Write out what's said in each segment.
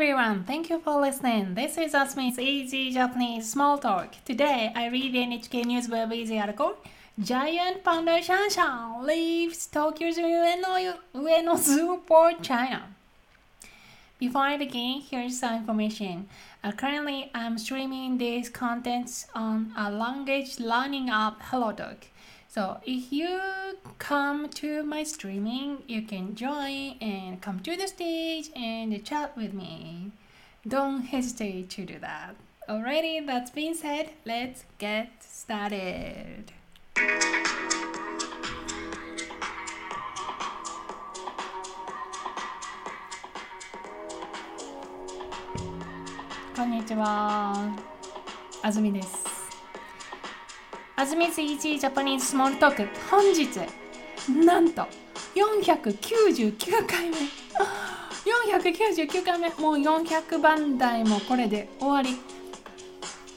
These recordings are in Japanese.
everyone, thank you for listening. This is Asmi's Easy Japanese Small Talk. Today I read the NHK News Web Easy article Giant Panda Shanshan leaves Tokyo's Ueno, Ueno Zoo for China. Before I begin, here's some information. Uh, currently, I'm streaming these contents on a language learning app HelloDoc. So if you come to my streaming, you can join and come to the stage and chat with me. Don't hesitate to do that. Alrighty, that's being said, let's get started. こんにちは。あずみです。 あずみずイージージャパニーズスモールトーク本日なんと499回目。499回目もう400番台もこれで終わり。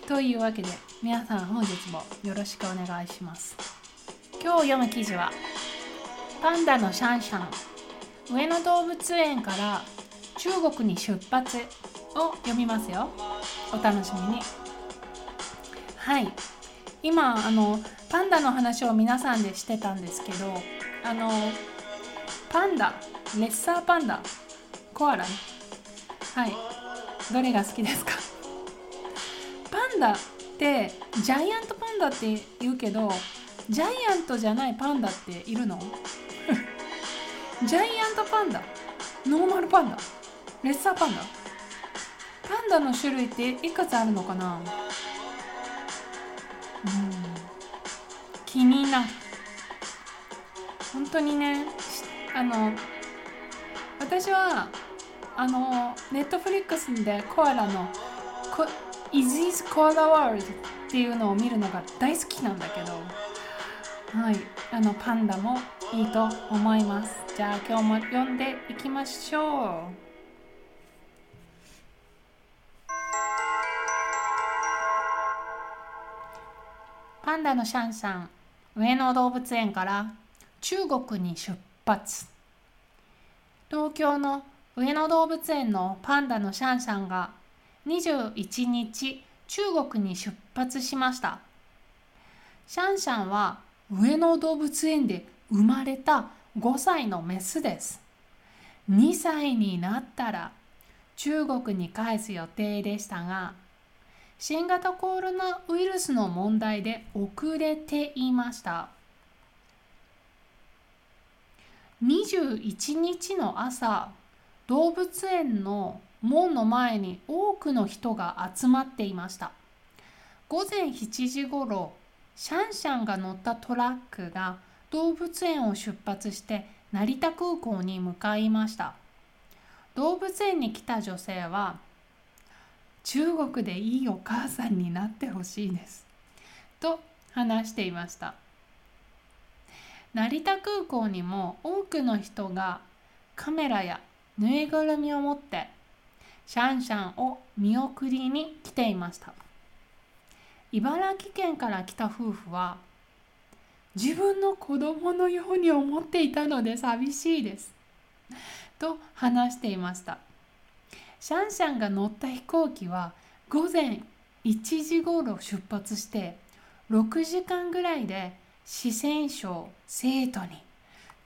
というわけで皆さん本日もよろしくお願いします。今日読む記事はパンダのシャンシャン。上野動物園から中国に出発を読みますよ。お楽しみに。はい。今あのパンダの話を皆さんでしてたんですけどあのパンダレッサーパンダコアラはい。どれが好きですか？パンダってジャイアントパンダって言うけどジャイアントじゃないパンダっているの？ジャイアントパンダ？ノーマルパンダ？レッサーパンダ？パンダの種類っていくつあるのかな？気になる本当にねあの私はあのネットフリックスでコアラの「Is this Koala World?」っていうのを見るのが大好きなんだけどはいあのパンダもいいと思いますじゃあ今日も読んでいきましょうパンダのシャンシャン上野動物園から中国に出発。東京の上野動物園のパンダのシャンシャンが21日中国に出発しました。シャンシャンは上野動物園で生まれた5歳のメスです。2歳になったら中国に返す予定でしたが新型コロナウイルスの問題で遅れていました。21日の朝動物園の門の前に多くの人が集まっていました。午前7時ごろシャンシャンが乗ったトラックが動物園を出発して成田空港に向かいました。動物園に来た女性は中国でいいお母さんになってほしいです。と話していました。成田空港にも多くの人がカメラやぬいぐるみを持ってシャンシャンを見送りに来ていました。茨城県から来た夫婦は自分の子供のように思っていたので寂しいです。と話していました。シャンシャンが乗った飛行機は午前1時ごろ出発して6時間ぐらいで四川省成都に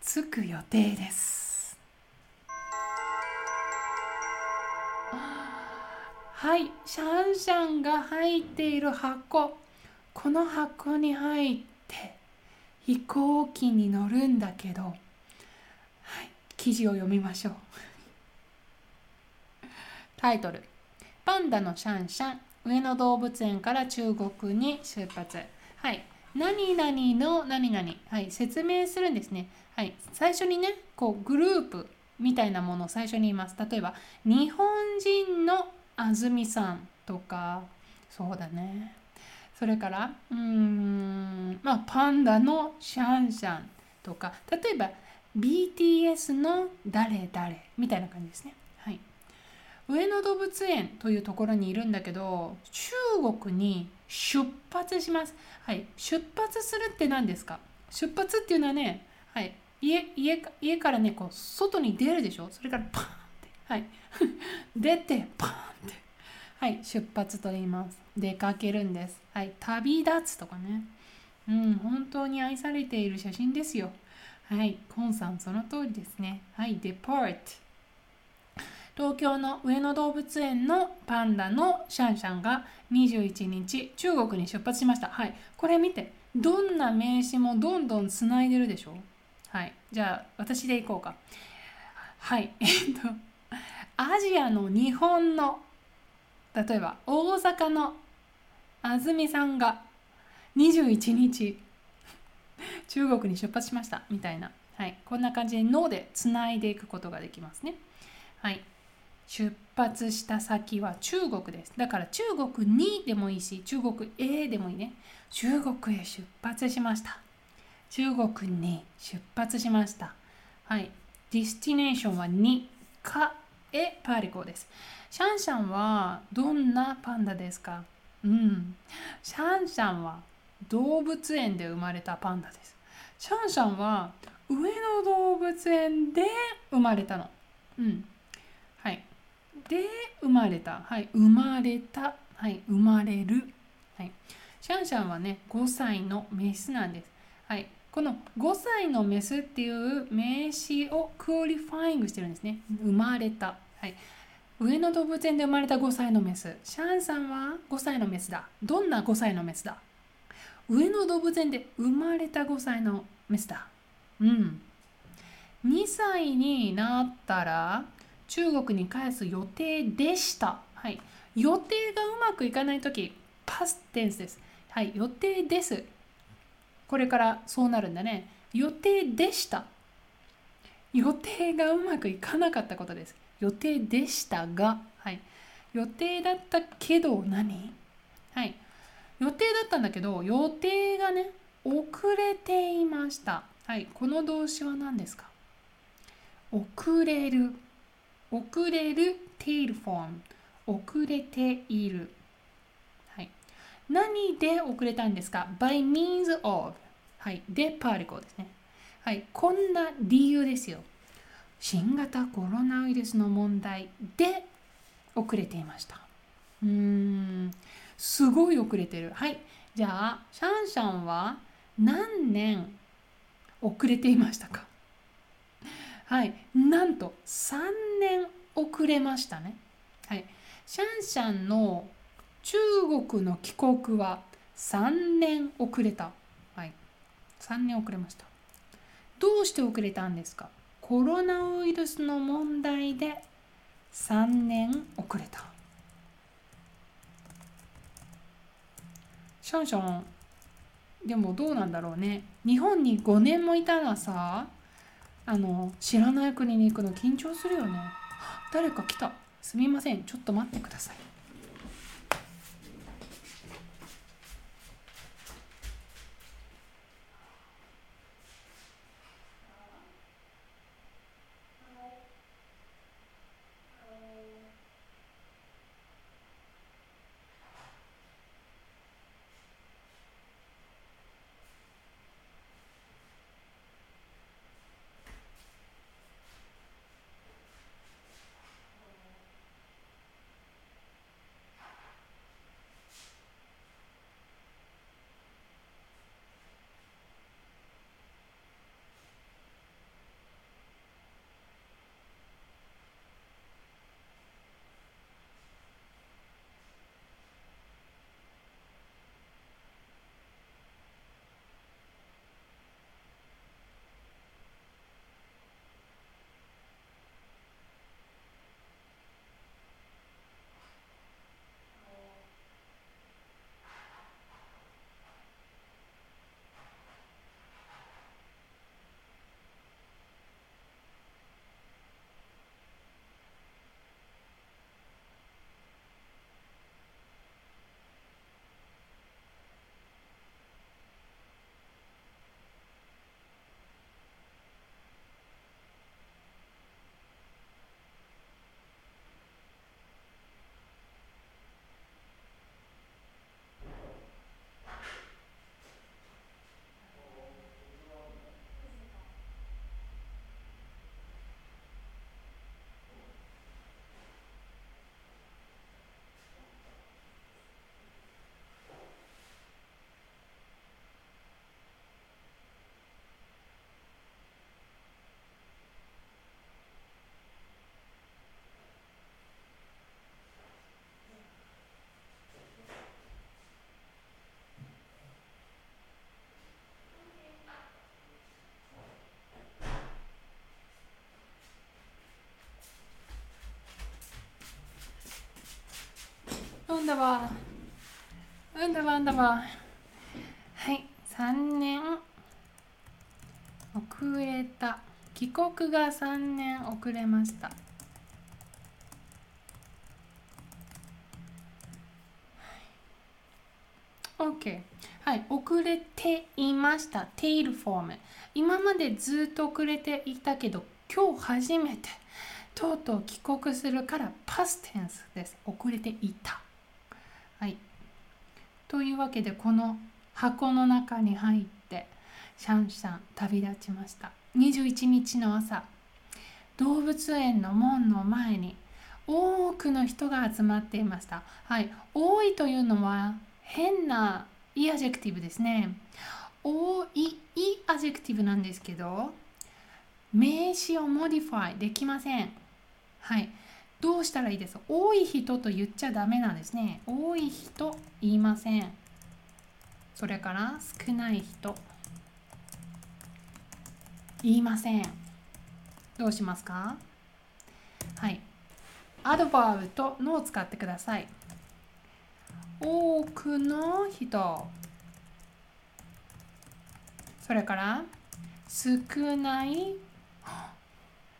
着く予定です。はいシャンシャンが入っている箱。この箱に入って飛行機に乗るんだけど、はい、記事を読みましょう。タイトル「パンダのシャンシャン。上野動物園から中国に出発」はい。何々の何々、はい、説明するんですね。はい、最初にねこうグループみたいなものを最初に言います。例えば日本人の安住さんとか。そうだね。それからうーんまあパンダのシャンシャンとか。例えば BTS の誰々みたいな感じですね。上野動物園というところにいるんだけど中国に出発します。はい、出発するって何ですか？出発っていうのはね、はい、家家家からねこう外に出るでしょ？それからパーンって。はい。出てパーンって。はい。出発と言います。出かけるんです。はい。旅立つとかね。うん。本当に愛されている写真ですよ。はい。コンさんその通りですね。はい。Depart 東京の上野動物園のパンダのシャンシャンが21日中国に出発しました。はい。これ見てどんな名詞もどんどんつないでるでしょはい。じゃあ私でいこうか。はい。えっとアジアの日本の例えば大阪の安住さんが21日中国に出発しました。みたいな、はい、こんな感じで「の」でつないでいくことができますね。はい、出発した先は中国です。だから中国にでもいいし、中国へでもいいね。中国へ出発しました。中国に出発しました。はい。ディスティネーションはにかえパーリコです。シャンシャンはどんなパンダですか？うん。シャンシャンは動物園で生まれたパンダです。シャンシャンは上野動物園で生まれたの。うん。で、生まれた。はい。生まれた。はい。生まれる。はい。シャンシャンはね、5歳のメスなんです。はい。この5歳のメスっていう名詞をクオリファイングしてるんですね。生まれた。はい。上野動物園で生まれた5歳のメス。シャンさんは5歳のメスだ。どんな5歳のメスだ？上野動物園で生まれた5歳のメスだ。うん。2歳になったら中国に返す予定でした。はい。予定がうまくいかないとき、パステンスです。はい。予定です。これからそうなるんだね。予定でした。予定がうまくいかなかったことです。予定でしたが、はい。予定だったけど何？はい。予定だったんだけど、予定がね、遅れていました。はい。この動詞は何ですか？遅れる。遅れる tail form。遅れている。はい。何で遅れたんですか ?by means of。はい。で、パーリコですね。はい。こんな理由ですよ。新型コロナウイルスの問題で遅れていました。うーん。すごい遅れてる。はい。じゃあ、シャンシャンは何年遅れていましたか？はい。なんと3年遅れましたね。はい。シャンシャンの中国の帰国は3年遅れた。はい。3年遅れました。どうして遅れたんですか？コロナウイルスの問題で3年遅れた。シャンシャンでもどうなんだろうね日本に5年もいたらさあの知らない国に行くの緊張するよね。誰か来た。すみません。ちょっと待ってください。Wunderbar. Wunderbar, wunderbar. はい、3年遅れた。帰国が3年遅れました。OK。はい、遅れていました。テイルフォーム。今までずっと遅れていたけど、今日初めてとうとう帰国するから past tense です。遅れていた。というわけで、この箱の中に入ってシャンシャン旅立ちました。21日の朝動物園の門の前に多くの人が集まっていました。はい。多いというのは変ない adjective ですね。多い、い adjective なんですけど名詞を modify できません。はい。どうしたらいいですか？多い人と言っちゃダメなんですね。多い人言いません。それから少ない人。言いません。どうしますか？はい。 adverb とのを使ってください。多くの人。それから少ない。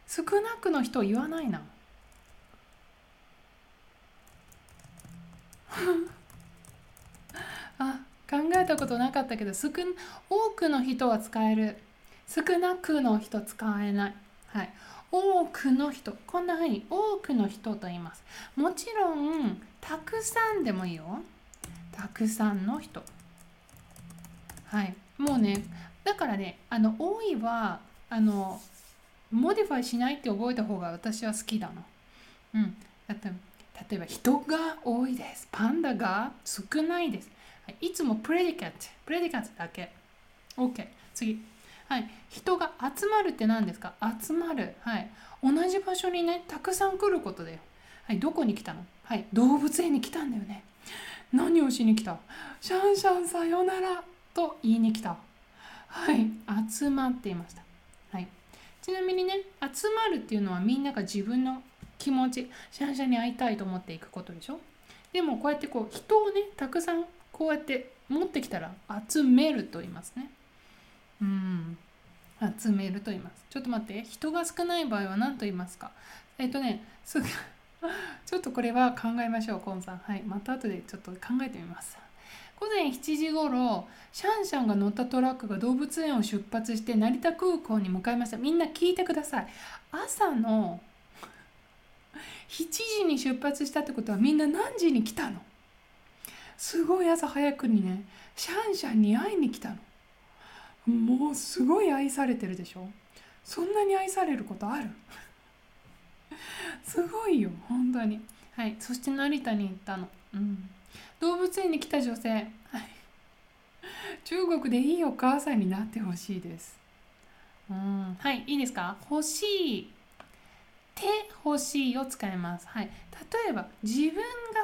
少なくの人言わないな。あ考えたことなかったけど少多くの人は使える。少なくの人使えない、はい、多くの人こんな風に多くの人と言います。もちろんたくさんでもいいよ。たくさんの人。はい。もうねだからねあの多いはあの modify しないって覚えた方が私は好きだなうん。だって例えば人が多いですパンダが少ないですいつも predicate、predicate だけ。OK。次。はい。人が集まるって何ですか？集まる。はい。同じ場所にね、たくさん来ることだよ。はい。どこに来たの？はい。動物園に来たんだよね。何をしに来た？シャンシャンさよならと言いに来た。はい。集まっていました。はい。ちなみにね、集まるっていうのはみんなが自分の気持ち、シャンシャンに会いたいと思っていくことでしょ？でもこうやってこう人をね、たくさんこうやって持ってきたら集めると言いますね。うん。集めると言います。ちょっと待って。人が少ない場合は何と言いますか？えっとね、すぐ ちょっとこれは考えましょう、コンさん。はい。また後でちょっと考えてみます。午前7時ごろ、シャンシャンが乗ったトラックが動物園を出発して成田空港に向かいました。みんな聞いてください。朝の7時に出発したってことはみんな何時に来たの？すごい朝早くにねシャンシャンに会いに来たの。もうすごい愛されてるでしょ？そんなに愛されることある？すごいよ本当に。はいそして成田に行ったの、うん、動物園に来た女性、はい、中国でいいお母さんになってほしいです。うん。はいいいですか？欲しい。手欲しいを使います。はい。例えば自分が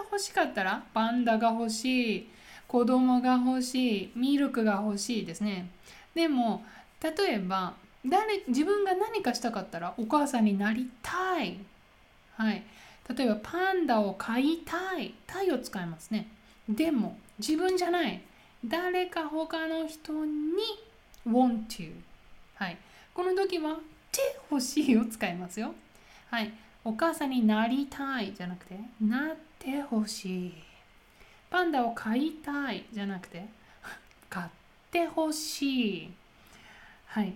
欲しかったらパンダが欲しい、子供が欲しい、ミルクが欲しいですね。でも例えば誰自分が何かしたかったらお母さんになりたい。はい。例えばパンダを飼いたい。たいを使いますね。でも自分じゃない。誰か他の人に want to。はい。この時は手欲しいを使いますよ。はい。お母さんになりたいじゃなくて、なってほしい。パンダを飼いたいじゃなくて、飼ってほしい。はい。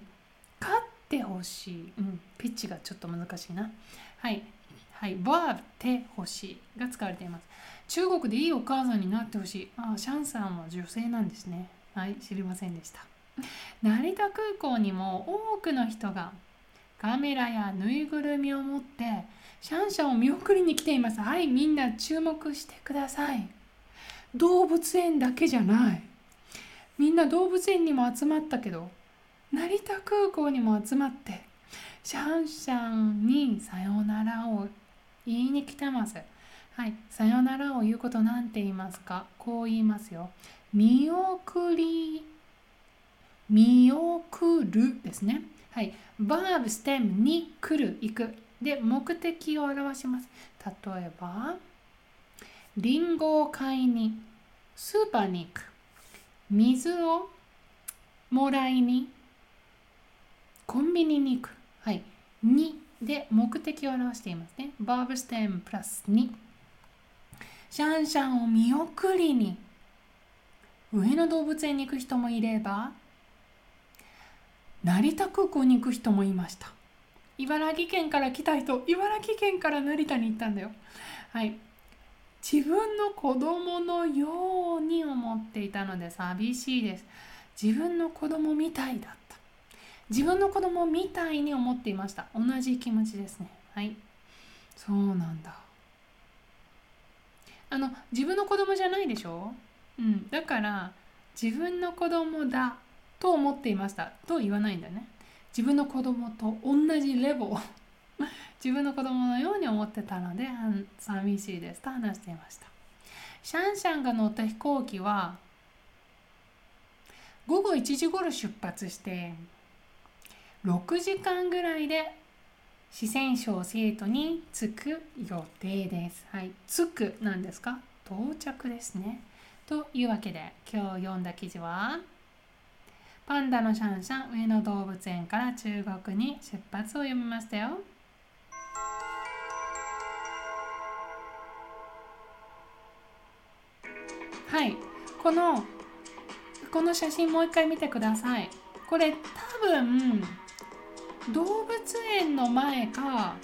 飼ってほしい。うん。ピッチがちょっと難しいな。はい。はい。バーてほしいが使われています。中国でいいお母さんになってほしい。ああ、シャンさんは女性なんですね。はい。知りませんでした。成田空港にも多くの人がカメラやぬいぐるみを持ってシャンシャンを見送りに来ています。はい、みんな注目してください。動物園だけじゃない。みんな動物園にも集まったけど、成田空港にも集まって、シャンシャンにさよならを言いに来てます。はい、さよならを言うことなんて言いますか？こう言いますよ。見送り、見送るですね。はい、バーブステムに来る、行く。で、目的を表します。例えば、リンゴを買いにスーパーに行く。水をもらいにコンビニに行く。はい。にで目的を表していますね。バーブステムプラス2シャンシャンを見送りに上野動物園に行く人もいれば成田空港に行く人もいました。茨城県から来た人茨城県から成田に行ったんだよ。はい。自分の子供のように思っていたので寂しいです。自分の子供みたいだった。自分の子供みたいに思っていました。同じ気持ちですね。はい。そうなんだ。あの自分の子供じゃないでしょ？うん。だから自分の子供だと思っていました。と言わないんだね。自分の子供と同じレベル 自分の子供のように思ってたので寂しいです。と話していました。シャンシャンが乗った飛行機は午後1時頃出発して6時間ぐらいで四川省生徒に着く予定です。はい、着くなんですか？到着ですね。というわけで今日読んだ記事はパンダのシャンシャン上野動物園から中国に出発を読みましたよ。はい、このこの写真もう一回見てください。これ多分動物園の前か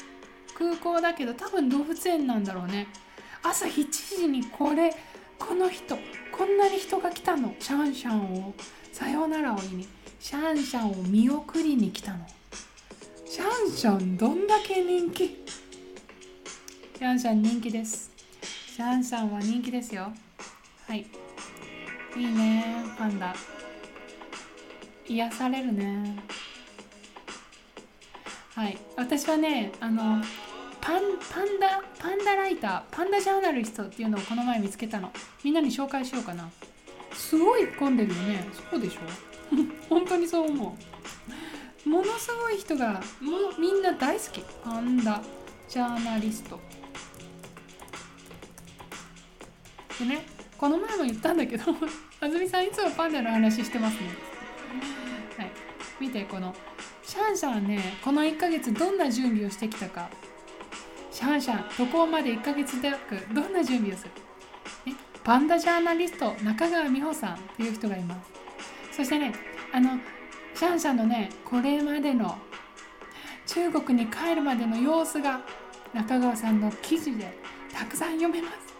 空港だけど多分動物園なんだろうね。朝7時にこれこの人こんなに人が来たの？シャンシャンをさようならを言いにシャンシャンを見送りに来たの。シャンシャンどんだけ人気？シャンシャン人気です。シャンシャンは人気ですよ。はい。いいね。パンダ。癒されるね。はい。私はねあのパンパンダパンダライターパンダジャーナリストっていうのをこの前見つけたの。みんなに紹介しようかな。すごい混んでるよね。そうでしょ？本当にそう思う。ものすごい人がもうみんな大好き。パンダジャーナリスト。でねこの前も言ったんだけど 安住さんいつもパンダの話してますね。はい。見てこのシャンシャンねこの1ヶ月どんな準備をしてきたか。シャンシャン渡航まで1ヶ月でどんな準備をする、ね、パンダジャーナリスト中川美穂さんという人がいます。そしてねあのシャンシャンのねこれまでの中国に帰るまでの様子が中川さんの記事でたくさん読めます。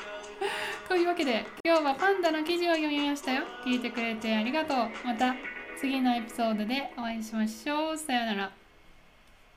というわけで今日はパンダの記事を読みましたよ。聞いてくれてありがとう。また次のエピソードでお会いしましょう。さようなら。